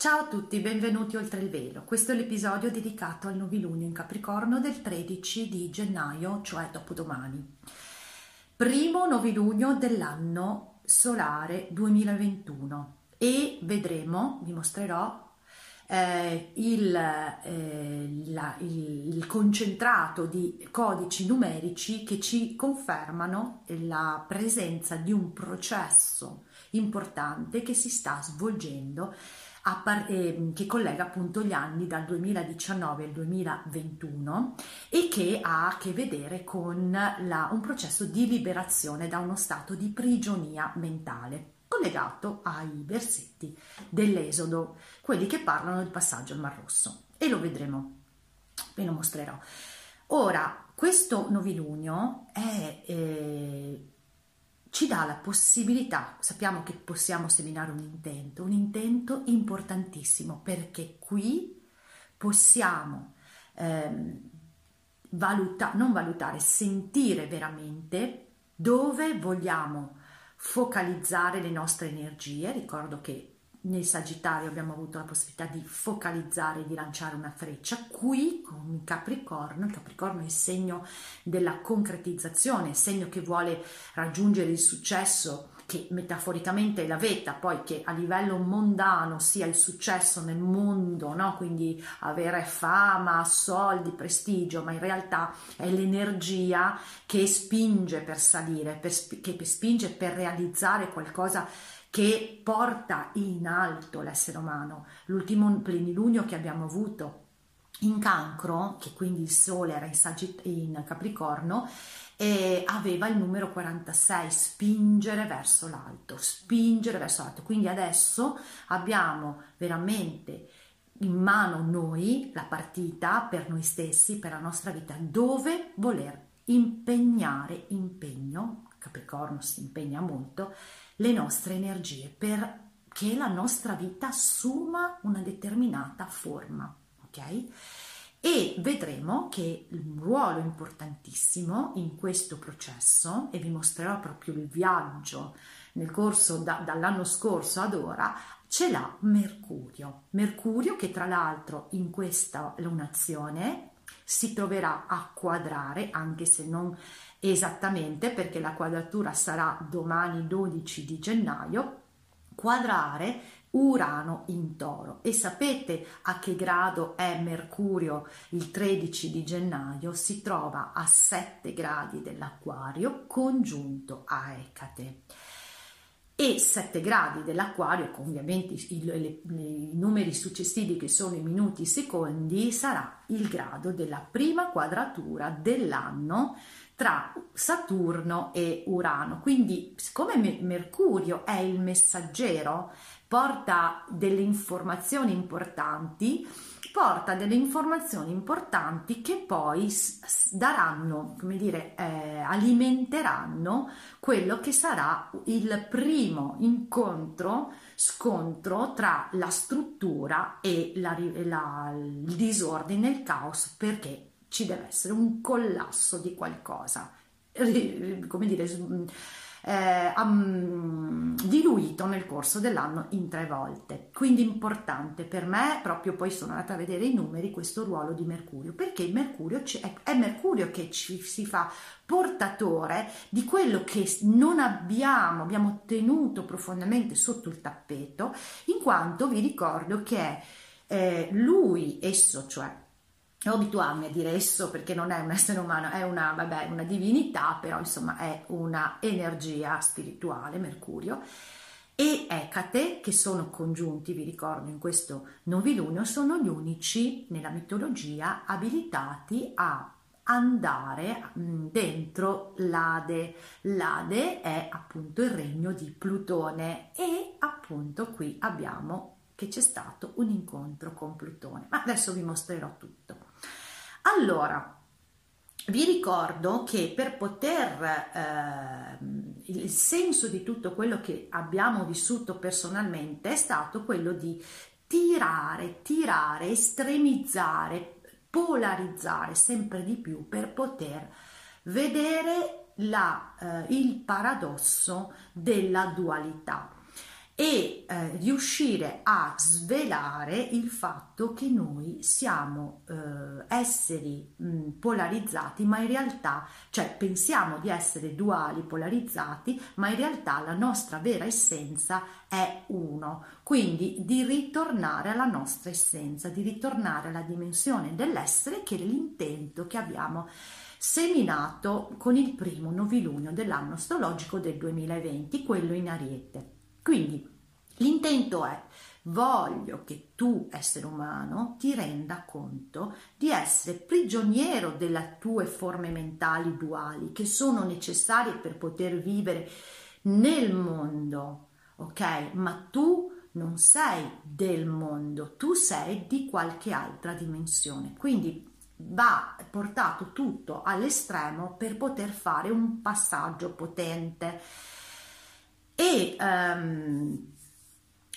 Ciao a tutti, benvenuti oltre il velo. Questo è l'episodio dedicato al novilunio in Capricorno del 13 di gennaio, cioè dopodomani. Primo novilunio dell'anno solare 2021 e vedremo, vi mostrerò eh, il, eh, la, il, il, concentrato di codici numerici che ci confermano la presenza di un processo importante che si sta svolgendo che collega appunto gli anni dal 2019 al 2021 e che ha a che vedere con la, un processo di liberazione da uno stato di prigionia mentale collegato ai versetti dell'Esodo, quelli che parlano del passaggio al Mar Rosso e lo vedremo, ve lo mostrerò. Ora, questo novilunio è eh, ci dà la possibilità, sappiamo che possiamo seminare un intento, un intento importantissimo perché qui possiamo ehm, valutare, non valutare, sentire veramente dove vogliamo focalizzare le nostre energie. Ricordo che nel Sagittario abbiamo avuto la possibilità di focalizzare, di lanciare una freccia, qui con Capricorno, il Capricorno è il segno della concretizzazione, il segno che vuole raggiungere il successo, che metaforicamente è la vetta, poi che a livello mondano sia il successo nel mondo, no? quindi avere fama, soldi, prestigio, ma in realtà è l'energia che spinge per salire, per, che spinge per realizzare qualcosa che porta in alto l'essere umano. L'ultimo plenilunio che abbiamo avuto in cancro, che quindi il sole era in, Sagitt- in Capricorno, e aveva il numero 46, spingere verso l'alto, spingere verso l'alto. Quindi adesso abbiamo veramente in mano noi la partita per noi stessi, per la nostra vita, dove voler impegnare impegno, Capricorno si impegna molto, le nostre energie perché la nostra vita assuma una determinata forma, ok? E vedremo che un ruolo importantissimo in questo processo, e vi mostrerò proprio il viaggio nel corso da, dall'anno scorso ad ora, ce l'ha Mercurio. Mercurio che tra l'altro in questa lunazione si troverà a quadrare, anche se non esattamente perché la quadratura sarà domani 12 di gennaio, quadrare Urano in toro e sapete a che grado è Mercurio il 13 di gennaio? Si trova a 7 gradi dell'acquario congiunto a Ecate e 7 gradi dell'acquario, ovviamente i, i, i, numeri successivi che sono i minuti secondi, sarà il grado della prima quadratura dell'anno tra Saturno e Urano. Quindi, siccome Mercurio è il messaggero, porta delle informazioni importanti, porta delle informazioni importanti che poi daranno, come dire, eh, alimenteranno quello che sarà il primo incontro, scontro tra la struttura e la, la, il disordine, il caos, perché ci deve essere un collasso di qualcosa, come dire, eh, um, diluito nel corso dell'anno in tre volte. Quindi importante per me, proprio poi sono andata a vedere i numeri, questo ruolo di Mercurio, perché Mercurio è, Mercurio che ci si fa portatore di quello che non abbiamo, abbiamo tenuto profondamente sotto il tappeto, in quanto vi ricordo che eh, lui, esso, cioè ho abituarmi a dire esso perché non è un essere umano, è una, vabbè, una divinità, però insomma è una energia spirituale, Mercurio, e Ecate, che sono congiunti, vi ricordo, in questo novilunio, sono gli unici nella mitologia abilitati a andare mm, dentro l'Ade. L'Ade è appunto il regno di Plutone e appunto qui abbiamo che c'è stato un incontro con Plutone. Ma adesso vi mostrerò tutto. Allora, vi ricordo che per poter eh, il senso di tutto quello che abbiamo vissuto personalmente è stato quello di tirare, tirare, estremizzare, polarizzare sempre di più per poter vedere la, eh, il paradosso della dualità e eh, riuscire a svelare il fatto che noi siamo eh, esseri mh, polarizzati, ma in realtà, cioè pensiamo di essere duali, polarizzati, ma in realtà la nostra vera essenza è uno. Quindi di ritornare alla nostra essenza, di ritornare alla dimensione dell'essere che è l'intento che abbiamo seminato con il primo novilunio dell'anno astrologico del 2020, quello in Ariete. Quindi l'intento è voglio che tu, essere umano, ti renda conto di essere prigioniero delle tue forme mentali duali che sono necessarie per poter vivere nel mondo, ok? Ma tu non sei del mondo, tu sei di qualche altra dimensione. Quindi va portato tutto all'estremo per poter fare un passaggio potente. E um,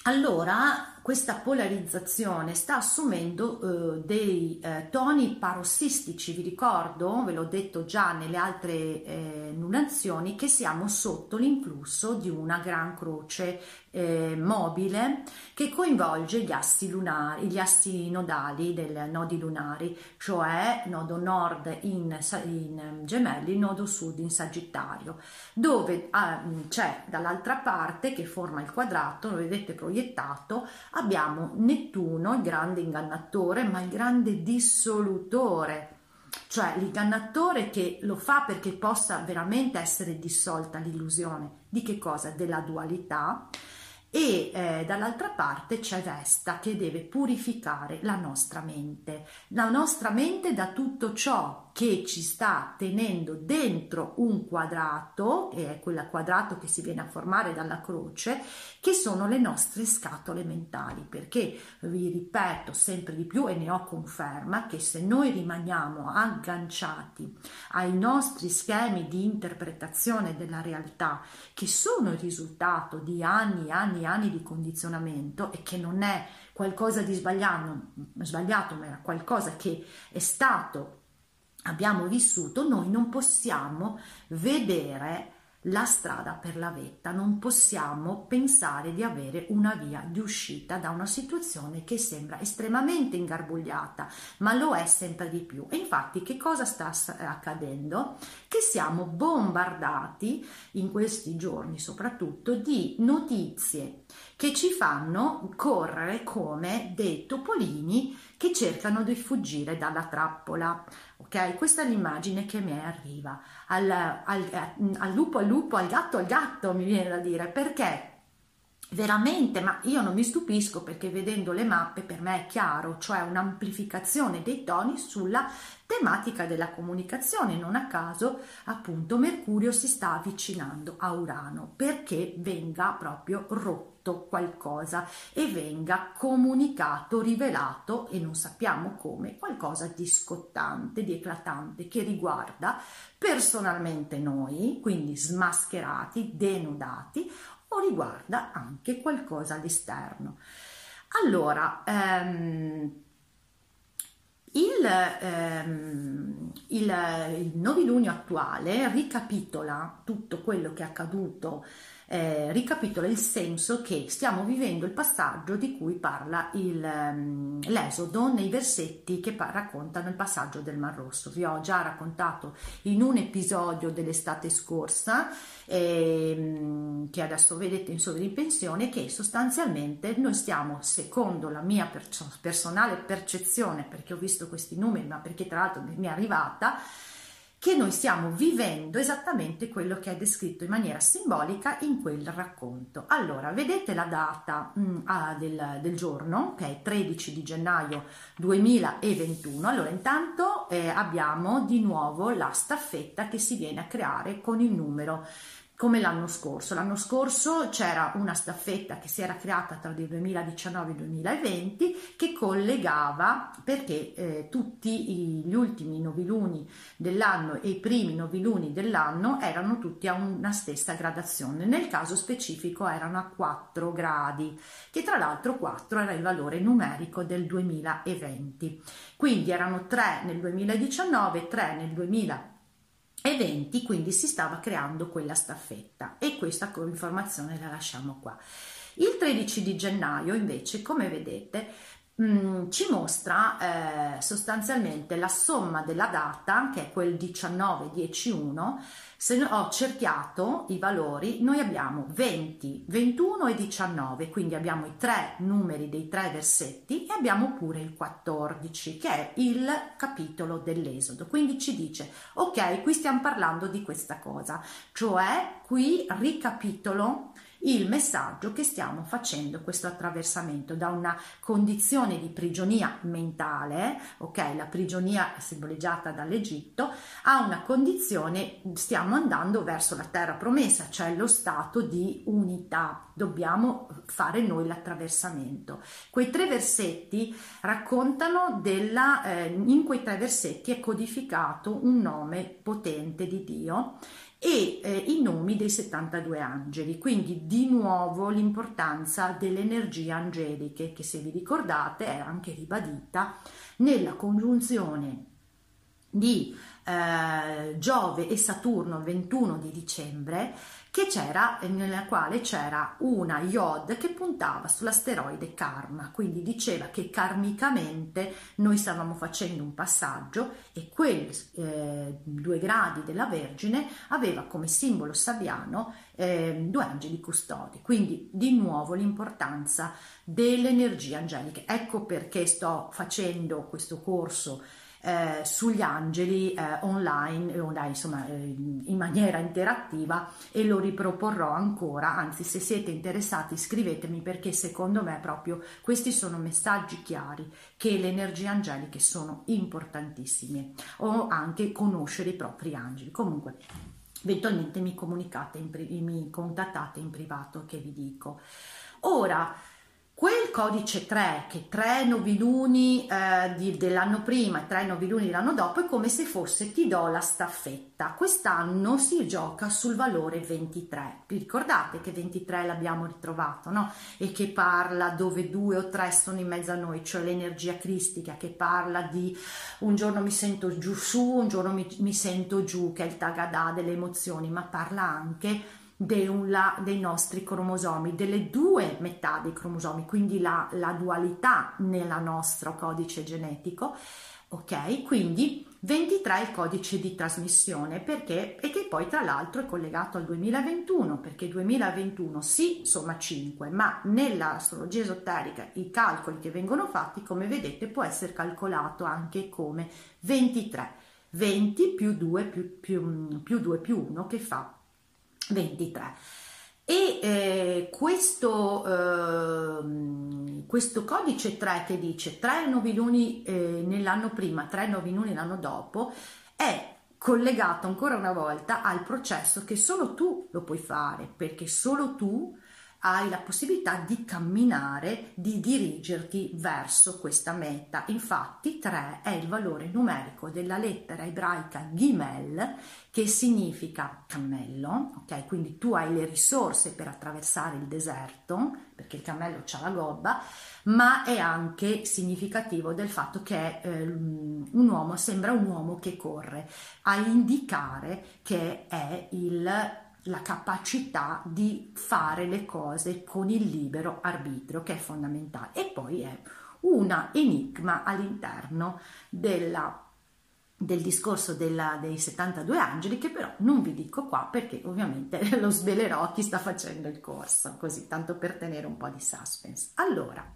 allora questa polarizzazione sta assumendo eh, dei eh, toni parossistici, vi ricordo, ve l'ho detto già nelle altre eh, nunazioni, che siamo sotto l'influsso di una gran croce eh, mobile che coinvolge gli assi lunari, gli assi nodali dei nodi lunari, cioè nodo nord in, in gemelli, nodo sud in sagittario, dove ah, c'è dall'altra parte che forma il quadrato, lo vedete proiettato, abbiamo Nettuno, il grande ingannatore, ma il grande dissolutore, cioè l'ingannatore che lo fa perché possa veramente essere dissolta l'illusione di che cosa? Della dualità e eh, dall'altra parte c'è Vesta che deve purificare la nostra mente, la nostra mente da tutto ciò che ci sta tenendo dentro un quadrato, che è quel quadrato che si viene a formare dalla croce, che sono le nostre scatole mentali, perché vi ripeto sempre di più e ne ho conferma che se noi rimaniamo agganciati ai nostri schemi di interpretazione della realtà, che sono il risultato di anni e anni e anni di condizionamento e che non è qualcosa di sbagliato, sbagliato ma era qualcosa che è stato abbiamo vissuto, noi non possiamo vedere la strada per la vetta, non possiamo pensare di avere una via di uscita da una situazione che sembra estremamente ingarbugliata, ma lo è sempre di più. E infatti che cosa sta accadendo? Che siamo bombardati in questi giorni soprattutto di notizie che ci fanno correre come dei topolini che cercano di fuggire dalla trappola. Ok, questa è l'immagine che mi arriva. Al, al, al lupo al lupo, al gatto al gatto, mi viene da dire, perché veramente, ma io non mi stupisco perché vedendo le mappe per me è chiaro, cioè un'amplificazione dei toni sulla tematica della comunicazione. Non a caso, appunto, Mercurio si sta avvicinando a Urano perché venga proprio rotto qualcosa e venga comunicato, rivelato e non sappiamo come, qualcosa di scottante, di eclatante che riguarda personalmente noi, quindi smascherati, denudati o riguarda anche qualcosa all'esterno. Allora, ehm, il, ehm, il, il novilunio attuale ricapitola tutto quello che è accaduto eh, ricapitola il senso che stiamo vivendo il passaggio di cui parla il, um, l'Esodo nei versetti che pa- raccontano il passaggio del Mar Rosso. Vi ho già raccontato in un episodio dell'estate scorsa, ehm, che adesso vedete in sovrimpensione, che sostanzialmente noi stiamo, secondo la mia perso- personale percezione, perché ho visto questi numeri, ma perché tra l'altro mi è arrivata, che noi stiamo vivendo esattamente quello che è descritto in maniera simbolica in quel racconto. Allora, vedete la data mh, mm, ah, del, del, giorno, che è 13 di gennaio 2021. Allora, intanto eh, abbiamo di nuovo la staffetta che si viene a creare con il numero come l'anno scorso. L'anno scorso c'era una staffetta che si era creata tra il 2019 e il 2020 che collegava perché eh, tutti gli ultimi noviluni dell'anno e i primi noviluni dell'anno erano tutti a una stessa gradazione. Nel caso specifico erano a 4 gradi, che tra l'altro 4 era il valore numerico del 2020. Quindi erano 3 nel 2019, 3 nel 2020 eventi, quindi si stava creando quella staffetta e questa informazione la lasciamo qua. Il 13 di gennaio invece, come vedete, mm, ci mostra eh, sostanzialmente la somma della data, che è quel 19-10-1, se ho cerchiato i valori, noi abbiamo 20, 21 e 19, quindi abbiamo i tre numeri dei tre versetti e abbiamo pure il 14, che è il capitolo dell'Esodo. Quindi ci dice, ok, qui stiamo parlando di questa cosa, cioè qui ricapitolo il messaggio che stiamo facendo questo attraversamento da una condizione di prigionia mentale, ok, la prigionia simboleggiata dall'Egitto, a una condizione, stiamo andando verso la terra promessa, cioè lo stato di unità. Dobbiamo fare noi l'attraversamento. Quei tre versetti raccontano della, eh, in quei tre versetti è codificato un nome potente di Dio e eh, i nomi dei 72 angeli, quindi di nuovo l'importanza delle energie angeliche che se vi ricordate è anche ribadita nella congiunzione di eh, Giove e Saturno il 21 di dicembre che c'era, nella quale c'era una Yod che puntava sull'asteroide Karma, quindi diceva che karmicamente noi stavamo facendo un passaggio e quei eh, due gradi della Vergine aveva come simbolo sabbiano eh, due angeli custodi, quindi di nuovo l'importanza delle energie angeliche. Ecco perché sto facendo questo corso eh, sugli angeli eh, online, online insomma, eh, in maniera interattiva e lo riproporrò ancora, anzi se siete interessati scrivetemi perché secondo me proprio questi sono messaggi chiari che le energie angeliche sono importantissime o anche conoscere i propri angeli. Comunque eventualmente mi comunicate, in, mi contattate in privato che vi dico. Ora, Quel codice 3, che tre noviluni eh, di, dell'anno prima e tre noviluni dell'anno dopo, è come se fosse ti do la staffetta. Quest'anno si gioca sul valore 23. Vi ricordate che 23 l'abbiamo ritrovato, no? E che parla dove due o tre sono in mezzo a noi, cioè l'energia cristica, che parla di un giorno mi sento giù su, un giorno mi, mi sento giù, che è il tagadà delle emozioni, ma parla anche la, dei nostri cromosomi, delle due metà dei cromosomi, quindi la, la dualità nel nostro codice genetico. Ok, quindi 23 è il codice di trasmissione perché e che poi tra l'altro è collegato al 2021 perché 2021 sì somma 5 ma nell'astrologia esoterica i calcoli che vengono fatti come vedete può essere calcolato anche come 23 20 più 2 più, più, più 2 più 1 che fa 23. E eh, questo, eh, questo, codice 3 che dice 3 noviluni eh, nell'anno prima, 3 noviluni l'anno dopo, è collegato ancora una volta al processo che solo tu lo puoi fare, perché solo tu hai la possibilità di camminare, di dirigerti verso questa meta. Infatti 3 è il valore numerico della lettera ebraica Gimel che significa cammello, ok? Quindi tu hai le risorse per attraversare il deserto, perché il cammello ha la gobba, ma è anche significativo del fatto che eh, un uomo sembra un uomo che corre, a indicare che è il la capacità di fare le cose con il libero arbitrio che è fondamentale. E poi è un enigma all'interno della, del discorso della, dei 72 angeli che però non vi dico qua perché ovviamente lo svelerò chi sta facendo il corso così tanto per tenere un po' di suspense. Allora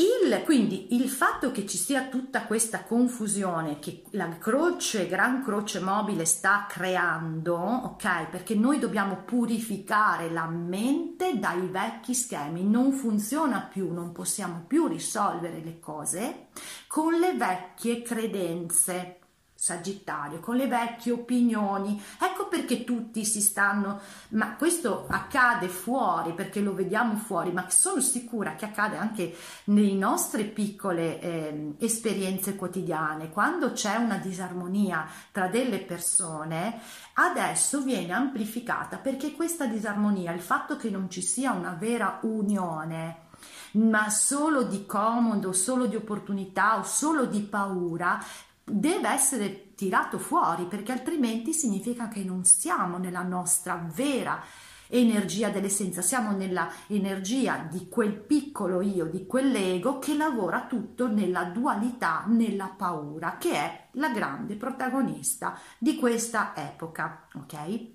Il, quindi il fatto che ci sia tutta questa confusione che la croce, gran croce mobile sta creando, ok? Perché noi dobbiamo purificare la mente dai vecchi schemi, non funziona più, non possiamo più risolvere le cose con le vecchie credenze. Sagittario, con le vecchie opinioni. Ecco perché tutti si stanno, ma questo accade fuori, perché lo vediamo fuori, ma sono sicura che accade anche nelle nostre piccole eh, esperienze quotidiane. Quando c'è una disarmonia tra delle persone, adesso viene amplificata perché questa disarmonia, il fatto che non ci sia una vera unione, ma solo di comodo, solo di opportunità o solo di paura, deve essere tirato fuori perché altrimenti significa che non siamo nella nostra vera energia dell'essenza, siamo nella energia di quel piccolo io, di quell'ego che lavora tutto nella dualità, nella paura, che è la grande protagonista di questa epoca, ok?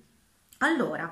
Allora,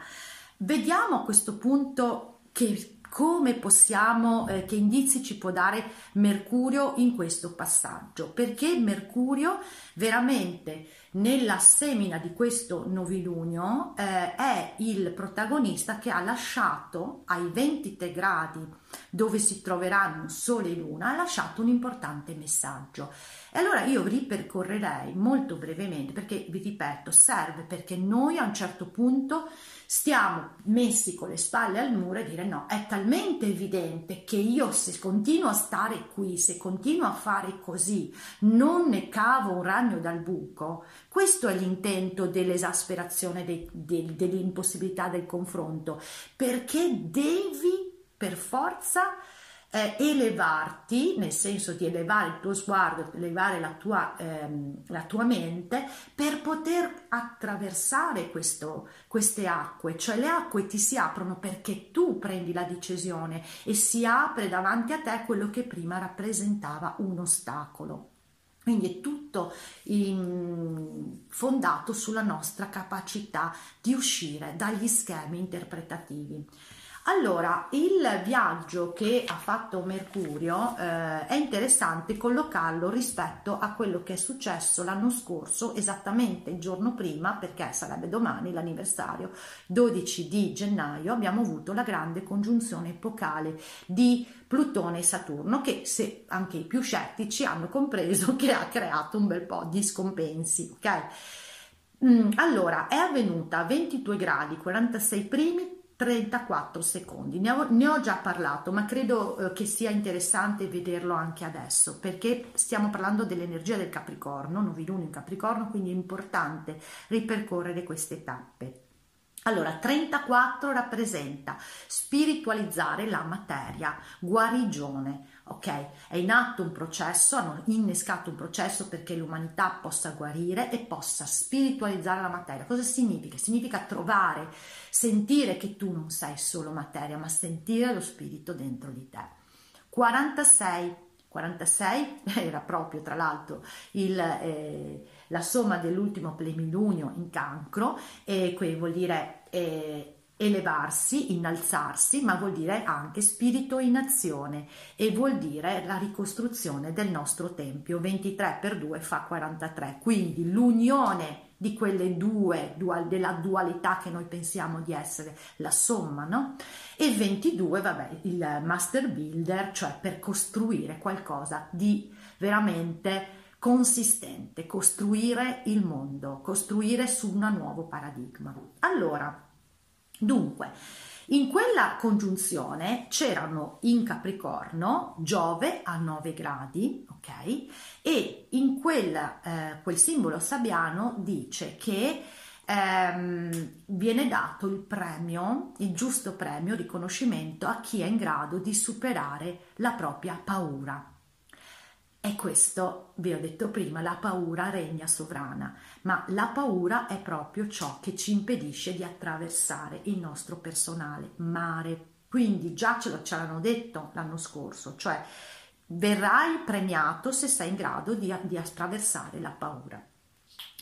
vediamo a questo punto che come possiamo, eh, che indizi ci può dare Mercurio in questo passaggio, perché Mercurio veramente nella semina di questo novilunio eh, è il protagonista che ha lasciato ai 23 gradi dove si troveranno Sole e Luna, ha lasciato un importante messaggio. E allora io ripercorrerei molto brevemente perché vi ripeto, serve perché noi a un certo punto stiamo messi con le spalle al muro e dire no, è talmente evidente che io se continuo a stare qui, se continuo a fare così, non ne cavo un ragno dal buco. Questo è l'intento dell'esasperazione, de, de, dell'impossibilità del confronto, perché devi per forza eh, elevarti, nel senso di elevare il tuo sguardo, elevare la tua, ehm, la tua mente per poter attraversare questo, queste acque, cioè le acque ti si aprono perché tu prendi la decisione e si apre davanti a te quello che prima rappresentava un ostacolo. Quindi è tutto in, fondato sulla nostra capacità di uscire dagli schemi interpretativi. Allora, il viaggio che ha fatto Mercurio eh, è interessante collocarlo rispetto a quello che è successo l'anno scorso, esattamente il giorno prima, perché sarebbe domani l'anniversario, 12 di gennaio, abbiamo avuto la grande congiunzione epocale di Plutone e Saturno, che se anche i più scettici hanno compreso che ha creato un bel po' di scompensi, ok? Mm, allora, è avvenuta a 22 gradi 46 primi 34 secondi. Ne ho, ne ho, già parlato, ma credo eh, che sia interessante vederlo anche adesso, perché stiamo parlando dell'energia del Capricorno, novilunio in Capricorno, quindi è importante ripercorrere queste tappe. Allora, 34 rappresenta spiritualizzare la materia, guarigione, ok? È in atto un processo, hanno innescato un processo perché l'umanità possa guarire e possa spiritualizzare la materia. Cosa significa? Significa trovare, sentire che tu non sei solo materia, ma sentire lo spirito dentro di te. 46 46 era proprio tra l'altro il, eh, la somma dell'ultimo plenilunio in cancro e che vuol dire eh, elevarsi, innalzarsi, ma vuol dire anche spirito in azione e vuol dire la ricostruzione del nostro tempio. 23 per 2 fa 43, quindi l'unione di quelle due, della dualità che noi pensiamo di essere la somma, no? E 22, vabbè, il master builder, cioè per costruire qualcosa di veramente consistente, costruire il mondo, costruire su un nuovo paradigma. Allora, Dunque, in quella congiunzione c'erano in Capricorno Giove a 9 gradi, ok? E in quel, eh, quel simbolo sabbiano dice che ehm, viene dato il premio, il giusto premio, riconoscimento a chi è in grado di superare la propria paura. E questo, vi ho detto prima, la paura regna sovrana, ma la paura è proprio ciò che ci impedisce di attraversare il nostro personale mare. Quindi già ce, l'hanno detto l'anno scorso, cioè verrai premiato se sei in grado di, di attraversare la paura.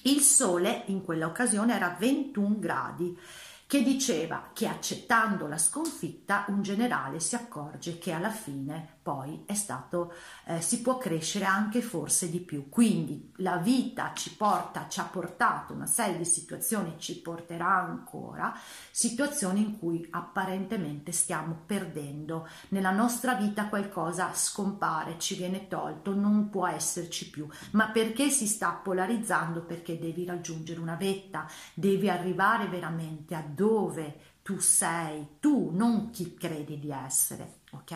Il sole in quella occasione era 21 gradi che diceva che accettando la sconfitta un generale si accorge che alla fine poi è stato, eh, si può crescere anche forse di più. Quindi la vita ci porta, ci ha portato una serie di situazioni, ci porterà ancora situazioni in cui apparentemente stiamo perdendo. Nella nostra vita qualcosa scompare, ci viene tolto, non può esserci più. Ma perché si sta polarizzando? Perché devi raggiungere una vetta, devi arrivare veramente a dove tu sei, tu, non chi credi di essere, ok?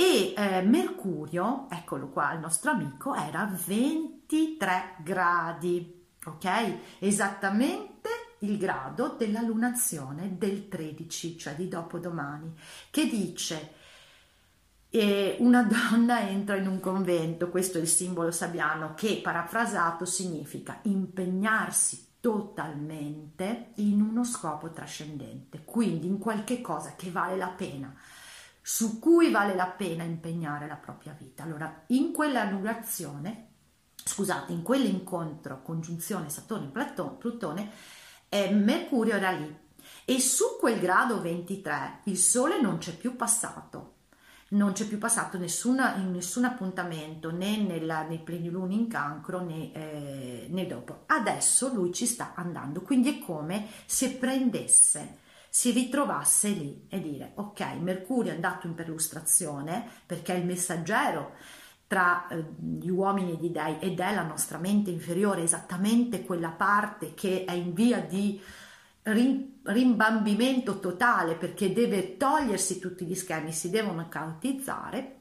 E eh, Mercurio, eccolo qua, il nostro amico, era 23 gradi, ok? Esattamente il grado della lunazione del 13, cioè di dopodomani, che dice eh, una donna entra in un convento, questo è il simbolo sabiano, che parafrasato significa impegnarsi totalmente in uno scopo trascendente, quindi in qualche cosa che vale la pena, su cui vale la pena impegnare la propria vita. Allora, in quella annulazione, scusate, in quell'incontro, congiunzione Saturno-Plutone, eh, Mercurio era lì e su quel grado 23 il Sole non c'è più passato non c'è più passato nessuna, in nessun appuntamento né nella, nei pleniluni in cancro né, eh, né dopo. Adesso lui ci sta andando, quindi è come se prendesse si ritrovasse lì e dire ok Mercurio è andato in perlustrazione perché è il messaggero tra eh, gli uomini e gli dei ed è la nostra mente inferiore esattamente quella parte che è in via di rimbambimento totale perché deve togliersi tutti gli schemi, si devono cautizzare,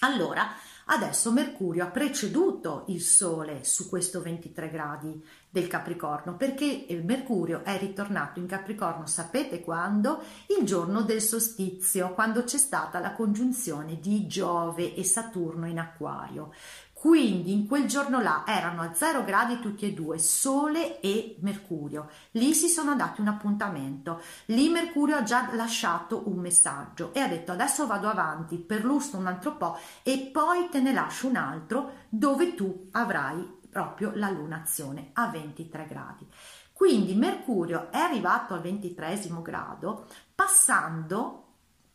allora adesso Mercurio ha preceduto il Sole su questo 23 gradi del Capricorno perché il Mercurio è ritornato in Capricorno, sapete quando? Il giorno del solstizio, quando c'è stata la congiunzione di Giove e Saturno in Acquario. Quindi in quel giorno là erano a 0 gradi tutti e due, Sole e Mercurio. Lì si sono dati un appuntamento. Lì Mercurio ha già lasciato un messaggio e ha detto adesso vado avanti, perlustro un altro po' e poi te ne lascio un altro dove tu avrai proprio la lunazione a 23 gradi. Quindi Mercurio è arrivato al 23 grado passando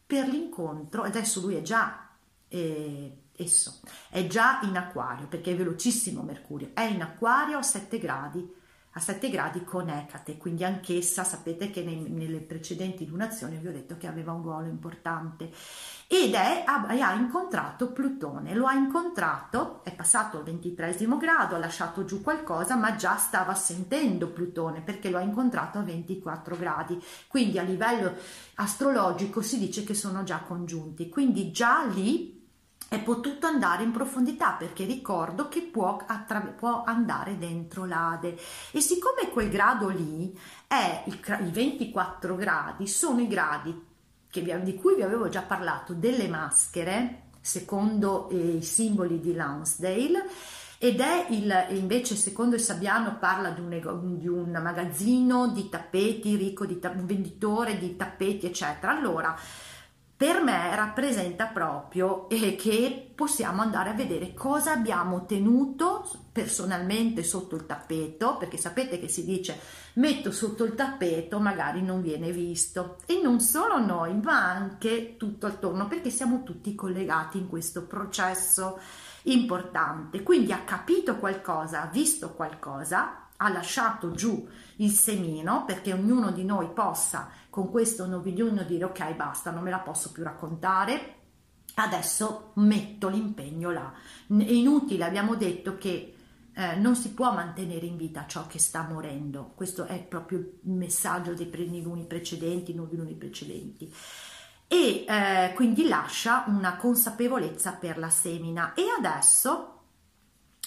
per l'incontro, adesso lui è già eh, esso è già in acquario perché è velocissimo Mercurio, è in acquario a 7 gradi, a 7 gradi con Ecate, quindi anch'essa sapete che nei, nelle precedenti lunazioni vi ho detto che aveva un ruolo importante. Ed è, ha, ha incontrato Plutone, lo ha incontrato, è passato al 23 grado, ha lasciato giù qualcosa ma già stava sentendo Plutone perché lo ha incontrato a 24 gradi, quindi a livello astrologico si dice che sono già congiunti, quindi già lì è potuto andare in profondità perché ricordo che può, attra- può andare dentro l'Ade. E siccome quel grado lì è il, i 24 gradi sono i gradi vi, di cui vi avevo già parlato delle maschere secondo eh, i simboli di Lansdale ed è il, invece secondo il Sabbiano parla di un, di un magazzino di tappeti ricco di un venditore di tappeti eccetera. Allora per me rappresenta proprio eh, che possiamo andare a vedere cosa abbiamo tenuto personalmente sotto il tappeto, perché sapete che si dice metto sotto il tappeto, magari non viene visto. E non solo noi, ma anche tutto attorno, perché siamo tutti collegati in questo processo importante. Quindi ha capito qualcosa, ha visto qualcosa, ha lasciato giù il semino perché ognuno di noi possa con questo novigliono dire ok basta non me la posso più raccontare. Adesso metto l'impegno là. È inutile abbiamo detto che eh, non si può mantenere in vita ciò che sta morendo. Questo è proprio il messaggio dei luni precedenti noviluni precedenti. E eh, quindi lascia una consapevolezza per la semina. E adesso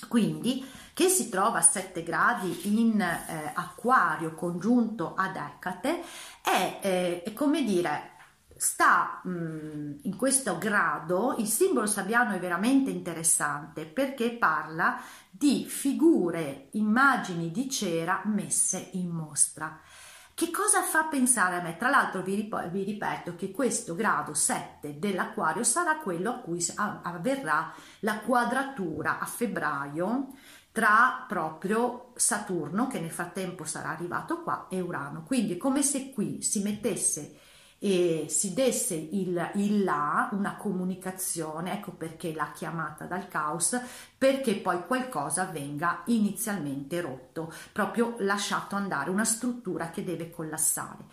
quindi che si trova a 7 gradi in eh, acquario congiunto ad Ecate è, eh, è come dire sta mh, mm, in questo grado il simbolo sabbiano è veramente interessante perché parla di figure immagini di cera messe in mostra che cosa fa pensare a me? Tra l'altro vi, rip- vi ripeto che questo grado 7 dell'acquario sarà quello a cui avverrà la quadratura a febbraio tra proprio Saturno che nel frattempo sarà arrivato qua e Urano. Quindi è come se qui si mettesse e si desse il, il là, una comunicazione, ecco perché l'ha chiamata dal caos, perché poi qualcosa venga inizialmente rotto, proprio lasciato andare, una struttura che deve collassare.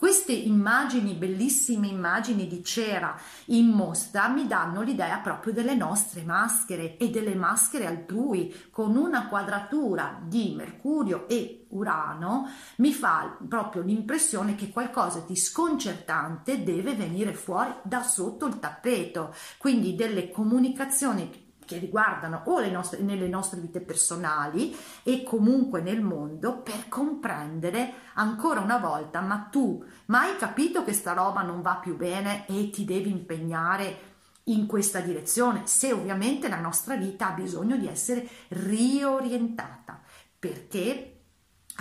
Queste immagini, bellissime immagini di cera in mostra, mi danno l'idea proprio delle nostre maschere e delle maschere altrui, con una quadratura di Mercurio e Urano, mi fa proprio l'impressione che qualcosa di sconcertante deve venire fuori da sotto il tappeto, quindi delle comunicazioni che riguardano o le nostre, nelle nostre vite personali e comunque nel mondo per comprendere ancora una volta, ma tu mai capito che sta roba non va più bene e ti devi impegnare in questa direzione, se ovviamente la nostra vita ha bisogno di essere riorientata, perché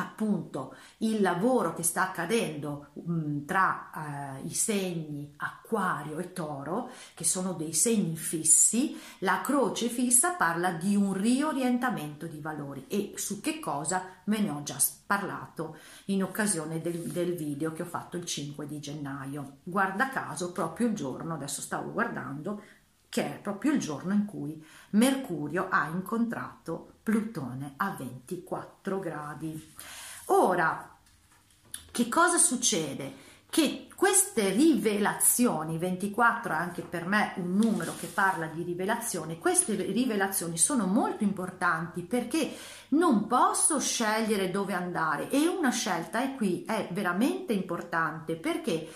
appunto il lavoro che sta accadendo mh, mm, tra eh, i segni acquario e toro, che sono dei segni fissi, la croce fissa parla di un riorientamento di valori e su che cosa ve ne ho già parlato in occasione del, del video che ho fatto il 5 di gennaio. Guarda caso proprio il giorno, adesso stavo guardando, che è proprio il giorno in cui Mercurio ha incontrato Plutone a 24 gradi. Ora, che cosa succede? Che queste rivelazioni, 24 è anche per me un numero che parla di rivelazioni, queste rivelazioni sono molto importanti perché non posso scegliere dove andare e una scelta è qui, è veramente importante perché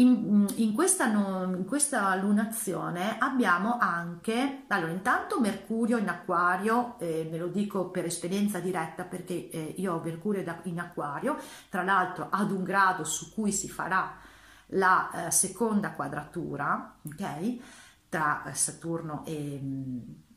in, in, questa, in, questa, lunazione abbiamo anche, allora intanto Mercurio in acquario, eh, ve lo dico per esperienza diretta perché eh, io ho Mercurio in acquario, tra l'altro ad un grado su cui si farà la eh, seconda quadratura, ok, tra Saturno e,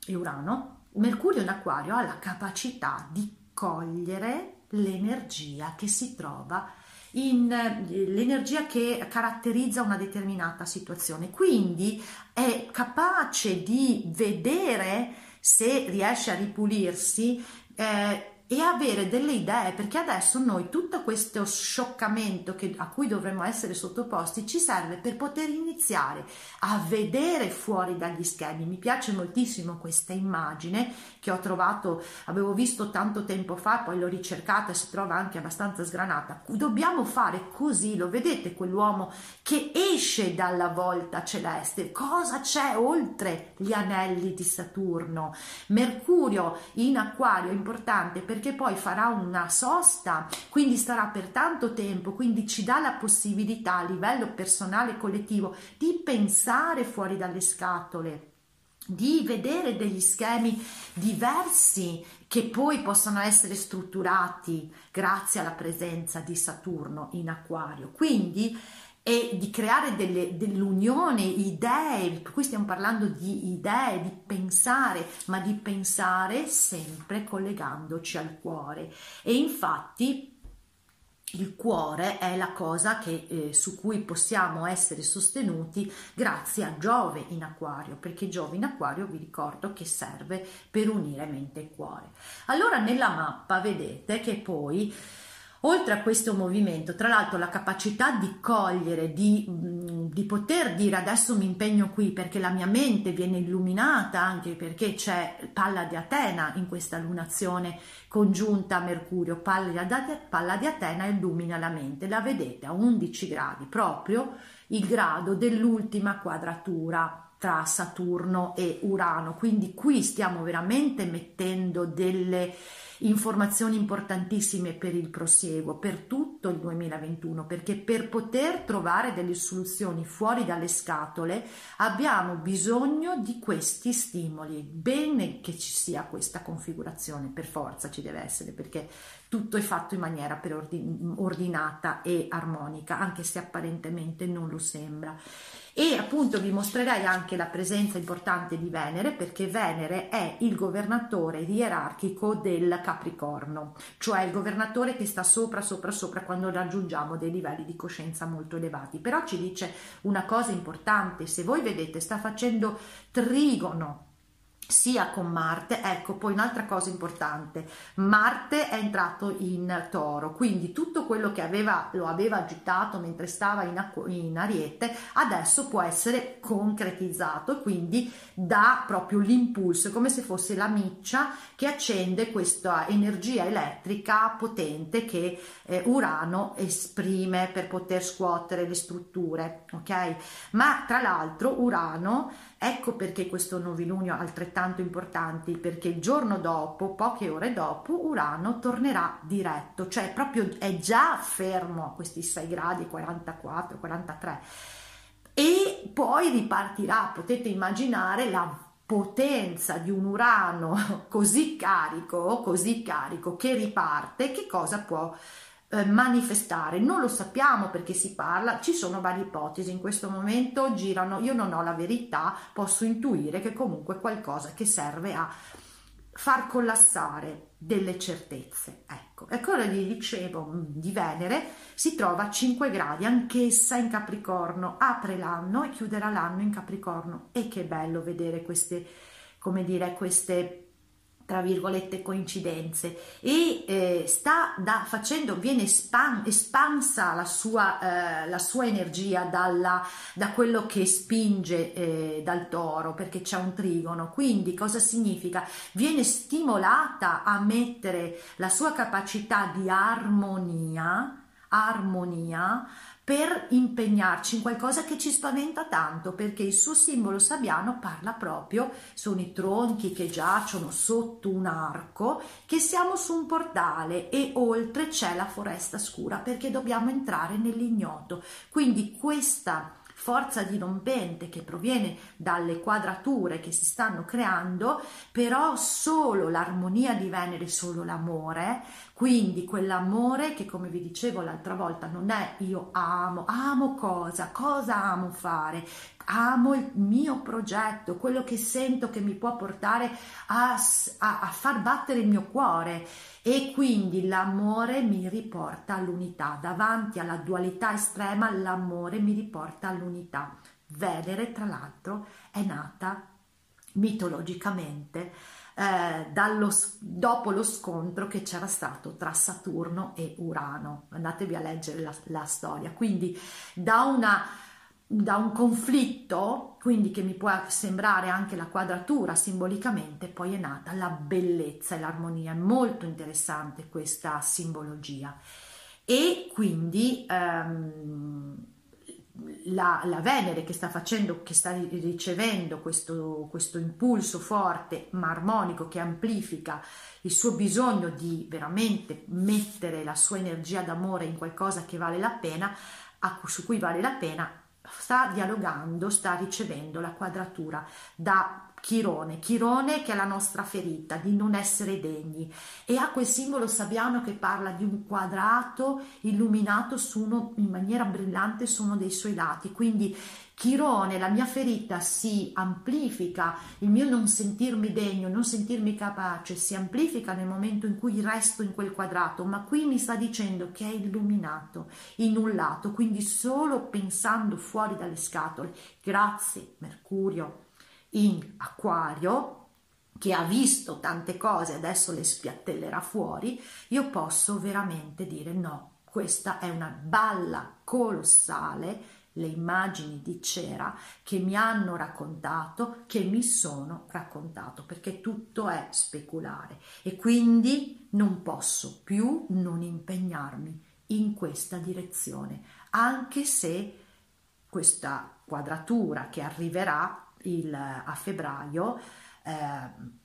e Urano. Mercurio in acquario ha la capacità di cogliere l'energia che si trova eh, l'energia che caratterizza una determinata situazione. Quindi è capace di vedere se riesce a ripulirsi eh, e avere delle idee, perché adesso noi tutto questo scioccamento che, a cui dovremmo essere sottoposti ci serve per poter iniziare a vedere fuori dagli schemi. Mi piace moltissimo questa immagine che ho trovato, avevo visto tanto tempo fa, poi l'ho ricercata si trova anche abbastanza sgranata. Dobbiamo fare così, lo vedete quell'uomo che esce dalla volta celeste, cosa c'è oltre gli anelli di Saturno? Mercurio in acquario è importante perché perché poi farà una sosta, quindi starà per tanto tempo, quindi ci dà la possibilità a livello personale e collettivo di pensare fuori dalle scatole di vedere degli schemi diversi che poi possono essere strutturati grazie alla presenza di Saturno in acquario. Quindi e di creare delle, dell'unione, idee, cui stiamo parlando di idee, di pensare, ma di pensare sempre collegandoci al cuore. E infatti il cuore è la cosa che, eh, su cui possiamo essere sostenuti grazie a Giove in acquario, perché Giove in acquario vi ricordo che serve per unire mente e cuore. Allora nella mappa vedete che poi Oltre a questo movimento, tra l'altro la capacità di cogliere, di, mm, di, poter dire adesso mi impegno qui perché la mia mente viene illuminata anche perché c'è palla di Atena in questa lunazione congiunta a Mercurio, palla di, palla di Atena illumina la mente, la vedete a 11 gradi, proprio il grado dell'ultima quadratura tra Saturno e Urano, quindi qui stiamo veramente mettendo delle informazioni importantissime per il prosieguo, per tutto il 2021, perché per poter trovare delle soluzioni fuori dalle scatole abbiamo bisogno di questi stimoli. Bene che ci sia questa configurazione, per forza ci deve essere, perché tutto è fatto in maniera ordinata e armonica, anche se apparentemente non lo sembra e appunto vi mostrerei anche la presenza importante di Venere perché Venere è il governatore ierarchico del Capricorno, cioè il governatore che sta sopra, sopra, sopra quando raggiungiamo dei livelli di coscienza molto elevati. Però ci dice una cosa importante, se voi vedete sta facendo trigono sia con Marte, ecco poi un'altra cosa importante, Marte è entrato in toro, quindi tutto quello che aveva, lo aveva agitato mentre stava in, in ariete adesso può essere concretizzato quindi dà proprio l'impulso, come se fosse la miccia che accende questa energia elettrica potente che eh, Urano esprime per poter scuotere le strutture, ok? Ma tra l'altro Urano Ecco perché questo novilunio è altrettanto importante, perché il giorno dopo, poche ore dopo, Urano tornerà diretto, cioè proprio è già fermo a questi 6 gradi, 44, 43 e poi ripartirà, potete immaginare la potenza di un Urano così carico, così carico che riparte, che cosa può eh, manifestare. Non lo sappiamo perché si parla, ci sono varie ipotesi, in questo momento girano, io non ho la verità, posso intuire che comunque qualcosa che serve a far collassare delle certezze. Ecco, e quello gli dicevo mm, di Venere si trova a 5 gradi, anch'essa in Capricorno, apre l'anno e chiuderà l'anno in Capricorno. E che bello vedere queste, come dire, queste tra virgolette coincidenze. E eh, sta da, facendo viene espan, espansa la sua, eh, la sua energia dalla, da quello che spinge eh, dal toro perché c'è un trigono. Quindi cosa significa? Viene stimolata a mettere la sua capacità di armonia armonia per impegnarci in qualcosa che ci spaventa tanto perché il suo simbolo sabbiano parla proprio, sono i tronchi che giacciono sotto un arco, che siamo su un portale e oltre c'è la foresta scura perché dobbiamo entrare nell'ignoto. Quindi questa forza dirompente che proviene dalle quadrature che si stanno creando, però solo l'armonia di Venere, solo l'amore, quindi quell'amore che come vi dicevo l'altra volta non è io amo, amo cosa, cosa amo fare, amo il mio progetto, quello che sento che mi può portare a, a, a far battere il mio cuore e quindi l'amore mi riporta all'unità. Davanti alla dualità estrema l'amore mi riporta all'unità. Venere, tra l'altro, è nata mitologicamente eh, dallo, dopo lo scontro che c'era stato tra Saturno e Urano. Andatevi a leggere la, la storia. Quindi da una da un conflitto, quindi che mi può sembrare anche la quadratura simbolicamente, poi è nata la bellezza e l'armonia. È molto interessante questa simbologia. E quindi ehm, la, la, Venere che sta facendo, che sta ricevendo questo, questo impulso forte ma armonico che amplifica il suo bisogno di veramente mettere la sua energia d'amore in qualcosa che vale la pena, su cui vale la pena, sta dialogando, sta ricevendo la quadratura da Chirone, Chirone che è la nostra ferita di non essere degni. E ha quel simbolo sabbiano che parla di un quadrato illuminato uno, in maniera brillante su uno dei suoi lati, quindi Chirone, la mia ferita si amplifica, il mio non sentirmi degno, non sentirmi capace, si amplifica nel momento in cui resto in quel quadrato, ma qui mi sta dicendo che è illuminato in un lato, quindi solo pensando fuori dalle scatole. Grazie Mercurio in acquario che ha visto tante cose, adesso le spiattellerà fuori, io posso veramente dire no, questa è una balla colossale le immagini di cera che mi hanno raccontato, che mi sono raccontato, perché tutto è speculare. E quindi non posso più non impegnarmi in questa direzione, anche se questa quadratura che arriverà il, a febbraio, eh,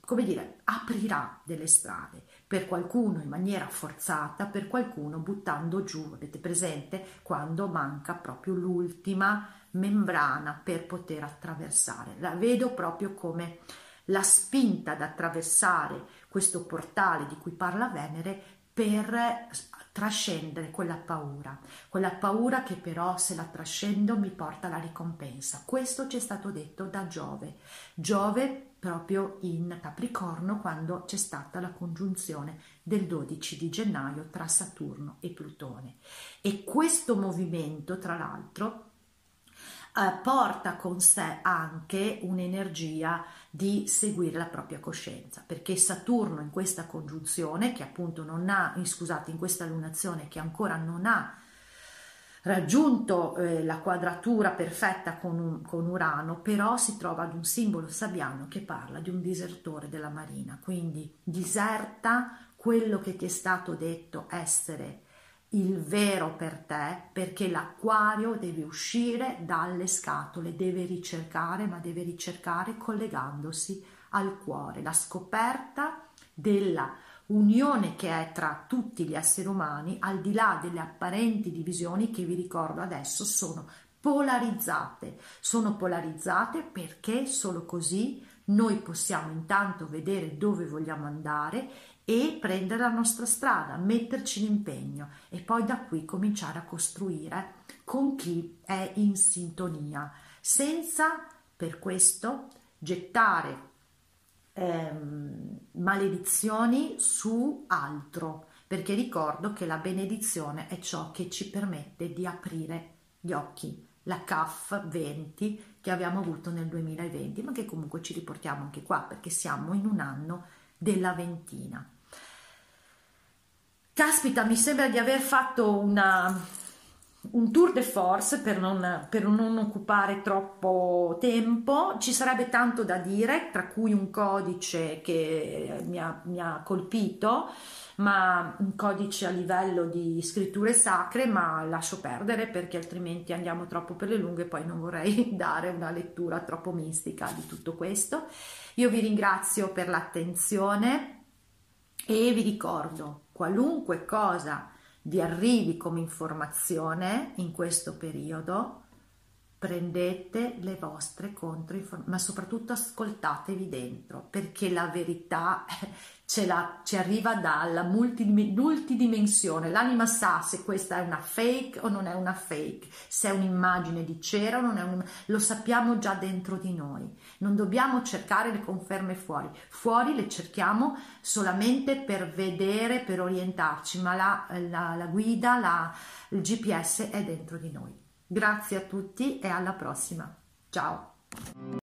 come dire, aprirà delle strade per qualcuno in maniera forzata, per qualcuno buttando giù, avete presente quando manca proprio l'ultima membrana per poter attraversare. La vedo proprio come la spinta ad attraversare questo portale di cui parla Venere per trascendere quella paura, quella paura che però se la trascendo mi porta alla ricompensa. Questo ci è stato detto da Giove. Giove proprio in Capricorno quando c'è stata la congiunzione del 12 di gennaio tra Saturno e Plutone. E questo movimento, tra l'altro, eh, porta con sé anche un'energia di seguire la propria coscienza, perché Saturno in questa congiunzione, che appunto non ha, scusate, in questa lunazione che ancora non ha raggiunto eh, la quadratura perfetta con, con, Urano, però si trova ad un simbolo sabbiano che parla di un disertore della marina, quindi diserta quello che ti è stato detto essere il vero per te, perché l'acquario deve uscire dalle scatole, deve ricercare, ma deve ricercare collegandosi al cuore, la scoperta della unione che è tra tutti gli esseri umani, al di là delle apparenti divisioni che vi ricordo adesso sono polarizzate. Sono polarizzate perché solo così noi possiamo intanto vedere dove vogliamo andare e prendere la nostra strada, metterci l'impegno e poi da qui cominciare a costruire con chi è in sintonia, senza per questo gettare ehm, maledizioni su altro, perché ricordo che la benedizione è ciò che ci permette di aprire gli occhi, la CAF 20 che abbiamo avuto nel 2020, ma che comunque ci riportiamo anche qua perché siamo in un anno della ventina. Caspita, mi sembra di aver fatto una, un tour de force per non, per non, occupare troppo tempo. Ci sarebbe tanto da dire, tra cui un codice che mi ha, mi ha colpito, ma un codice a livello di scritture sacre, ma lascio perdere perché altrimenti andiamo troppo per le lunghe, poi non vorrei dare una lettura troppo mistica di tutto questo. Io vi ringrazio per l'attenzione e vi ricordo qualunque cosa vi arrivi come informazione in questo periodo, prendete le vostre controinformazioni, ma soprattutto ascoltatevi dentro, perché la verità ce la, ci arriva dalla multidimensione. L'anima sa se questa è una fake o non è una fake, se è un'immagine di cera o non è un... Lo sappiamo già dentro di noi. Non dobbiamo cercare le conferme fuori. Fuori le cerchiamo solamente per vedere, per orientarci, ma la, la, la guida, la, il GPS è dentro di noi. Grazie a tutti e alla prossima. Ciao!